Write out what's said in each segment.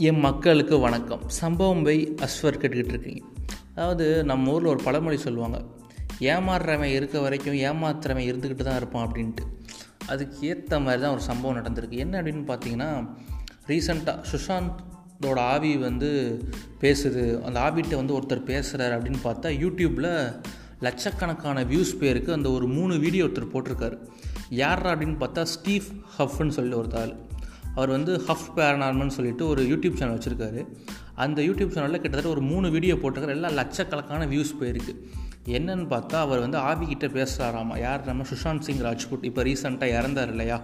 என் மக்களுக்கு வணக்கம். சம்பவம் பை அஸ்வர் கேட்டுக்கிட்டு இருக்கீங்க. அதாவது நம்ம ஊரில் ஒரு பழமொழி சொல்லுவாங்க. ஏமாறுறவன் இருக்க வரைக்கும் ஏமாத்துறவன் இருந்துக்கிட்டு தான் இருப்பான் அப்படின்ட்டு. அதுக்கு ஏற்ற மாதிரி தான் ஒரு சம்பவம் நடந்திருக்கு. என்ன அப்படின்னு பார்த்தீங்கன்னா ரீசண்டாக சுஷாந்தோட ஆவி வந்து பேசுது. அந்த ஆவிட்ட வந்து ஒருத்தர் பேசுகிறார் அப்படின்னு பார்த்தா யூடியூப்பில் லட்சக்கணக்கான வியூஸ் பேருக்கு அந்த ஒரு மூணு வீடியோ ஒருத்தர் போட்டிருக்காரு. யார் அப்படின்னு பார்த்தா ஸ்டீவ் ஹஃப்னு சொல்லி ஒருத்தாள் அவர் வந்து ஹஃப் பேரனார்மன் சொல்லிட்டு ஒரு யூடியூப் சேனல் வச்சுருக்காரு. அந்த யூடியூப் சேனலில் கிட்டத்தட்ட ஒரு மூணு வீடியோ போட்டிருக்காரு. எல்லாம் லட்சக்கணக்கான வியூஸ் போயிருக்கு. என்னன்னு பார்த்தா அவர் வந்து ஆவிக்கிட்ட பேசுகிறாராமா யார் நம்ம சுஷாந்த் சிங் ராஜ்புட் இப்போ ரீசெண்டாக இறந்தார் இல்லையா?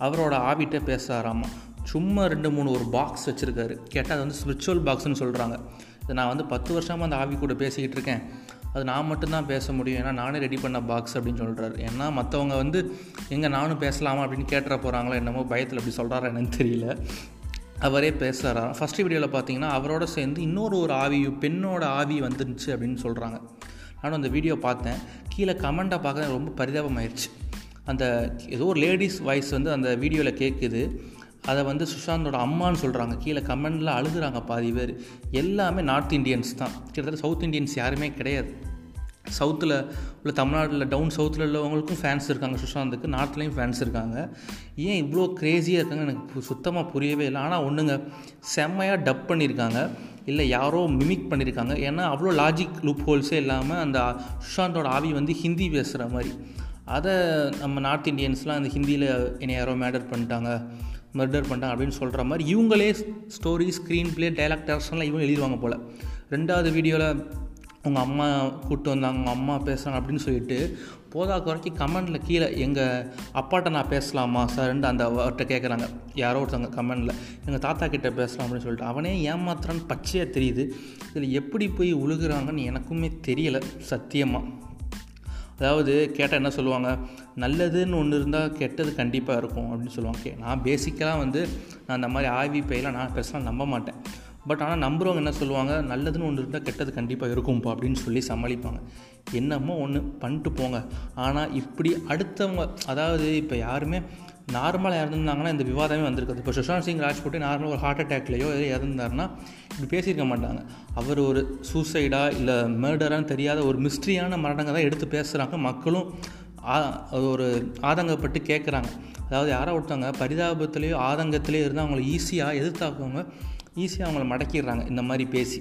அவரோட ஆவிகிட்ட பேசுகிறாராமா சும்மா ரெண்டு மூணு ஒரு பாக்ஸ் வச்சுருக்காரு. கேட்டால் அது வந்து ஸ்பிரிச்சுவல் பாக்ஸ்னு சொல்கிறாங்க இது நான் வந்து பத்து வருஷமாக அந்த ஆவி கூட பேசிக்கிட்டு இருக்கேன். அது நான் மட்டும்தான் பேச முடியும். ஏன்னா நானே ரெடி பண்ண பாக்ஸ் அப்படின்னு சொல்கிறாரு ஏன்னா மற்றவங்க வந்து எங்கே நானும் பேசலாமா? அப்படின்னு கேட்டுற போகிறாங்களோ என்னமோ பயத்தில் அப்படி சொல்கிறாரா என்னன்னு தெரியல. அவரே பேசுகிறாராம் ஃபஸ்ட் வீடியோவில் பார்த்தீங்கன்னா அவரோட சேர்ந்து இன்னொரு ஒரு ஆவி பெண்ணோட ஆவி வந்துருந்துச்சு அப்படின்னு சொல்கிறாங்க நானும் அந்த வீடியோ பார்த்தேன். கீழே கமெண்ட்டை பார்க்க ரொம்ப பரிதாபமாயிருச்சு. அந்த ஏதோ ஒரு லேடிஸ் வாய்ஸ் வந்து அந்த வீடியோவில் கேட்குது அதை வந்து சுஷாந்தோட அம்மான்னு சொல்கிறாங்க கீழே கமெண்டில் அழுகுறாங்க பாதி பேர். எல்லாமே நார்த் இண்டியன்ஸ் தான். கிட்டத்தட்ட சவுத் இண்டியன்ஸ் யாருமே கிடையாது. சவுத்தில் உள்ள தமிழ்நாட்டில் டவுன் சவுத்தில் உள்ளவங்களுக்கும் ஃபேன்ஸ் இருக்காங்க சுஷாந்துக்கு. நார்த்லேயும் ஃபேன்ஸ் இருக்காங்க. ஏன் இவ்வளோ க்ரேஸியாக இருக்காங்க எனக்கு சுத்தமாக புரியவே இல்லை. ஆனால் ஒன்றுங்க செம்மையாக டப் பண்ணியிருக்காங்க இல்லை யாரோ மிமிக் பண்ணியிருக்காங்க ஏன்னா அவ்வளோ லாஜிக் லூப் ஹோல்ஸே இல்லாமல் அந்த சுஷாந்தோட ஆவி வந்து ஹிந்தி பேசுகிற மாதிரி. அதை நம்ம நார்த் இந்தியன்ஸ்லாம் அந்த ஹிந்தியில் என்னை யாரோ மேடர் பண்ணிட்டாங்க. மர்டர் பண்ணிட்டாங்க அப்படின்னு சொல்கிற மாதிரி இவங்களே ஸ்டோரி ஸ்க்ரீன் பிளே டைலாக் டேரக்ஷன்லாம் இவங்க எழுதிடுவாங்க போல். ரெண்டாவது வீடியோவில் உங்கள் அம்மா கூப்பிட்டு வந்தாங்க உங்கள் அம்மா பேசுகிறாங்க அப்படின்னு சொல்லிட்டு போதாக்கு வரைக்கும் கமெண்டில் கீழே எங்கள் அப்பாட்ட நான் பேசலாமா? சார்ன்ட்டு அந்த அவர்கிட்ட கேட்குறாங்க யாரோ ஒருத்தவங்க கமெண்டில் எங்கள் தாத்தா கிட்டே பேசலாம் அப்படின்னு சொல்லிட்டு. அவனே ஏமாத்துறான்னு பச்சையாக தெரியுது. இதில் எப்படி போய் உழுகுறாங்கன்னு எனக்குமே தெரியலை சத்தியமாக அதாவது கேட்டால் என்ன சொல்லுவாங்க? நல்லதுன்னு ஒன்று இருந்தால் கெட்டது கண்டிப்பாக இருக்கும் அப்படின்னு சொல்லுவாங்க. நான் பேசிக்கலாக வந்து நான் அந்த மாதிரி ஆய்வி பையெல்லாம் நான் பெருசாக நம்ப மாட்டேன். பட் ஆனால் நம்புகிறவங்க என்ன சொல்லுவாங்க? நல்லதுன்னு ஒன்று இருந்தால் கெட்டது கண்டிப்பாக இருக்கும்ப்பா அப்படின்னு சொல்லி சமாளிப்பாங்க. என்னமோ ஒன்று பண்ணிட்டு போங்க. ஆனால் இப்படி அடுத்தவங்க அதாவது இப்போ யாருமே நார்மலாக இறந்துருந்தாங்கன்னா இந்த விவாதமே வந்திருக்காது. இப்போ சுஷாந்த் சிங் ராஜ்புட்டே நார்மலாக ஒரு ஹார்ட் அட்டாக்லேயோ எதோ இறந்தாருன்னா இப்படி பேசியிருக்க மாட்டாங்க. அவர் ஒரு சூசைடாக இல்லை மேர்டரான்னு தெரியாத ஒரு மிஸ்ட்ரியான மரணங்கள் தான் எடுத்து பேசுகிறாங்க மக்களும் ஒரு ஆதங்கப்பட்டு கேட்குறாங்க அதாவது யாரோ ஒருத்தவங்க பரிதாபத்துலேயோ ஆதங்கத்துலேயோ இருந்தால் அவங்கள ஈஸியாக எதிர்த்தாக்குவங்க. ஈஸியாக அவங்கள மடக்கிடுறாங்க. இந்த மாதிரி பேசி.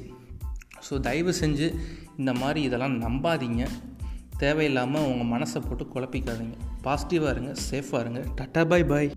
ஸோ தயவு செஞ்சு இந்த மாதிரி இதெல்லாம் நம்பாதீங்க. தேவையில்லாமல் உங்கள் மனசை போட்டு குழப்பிக்காதீங்க. பாசிட்டிவாக இருங்க சேஃபாக இருங்க. டட்டா பாய் பாய்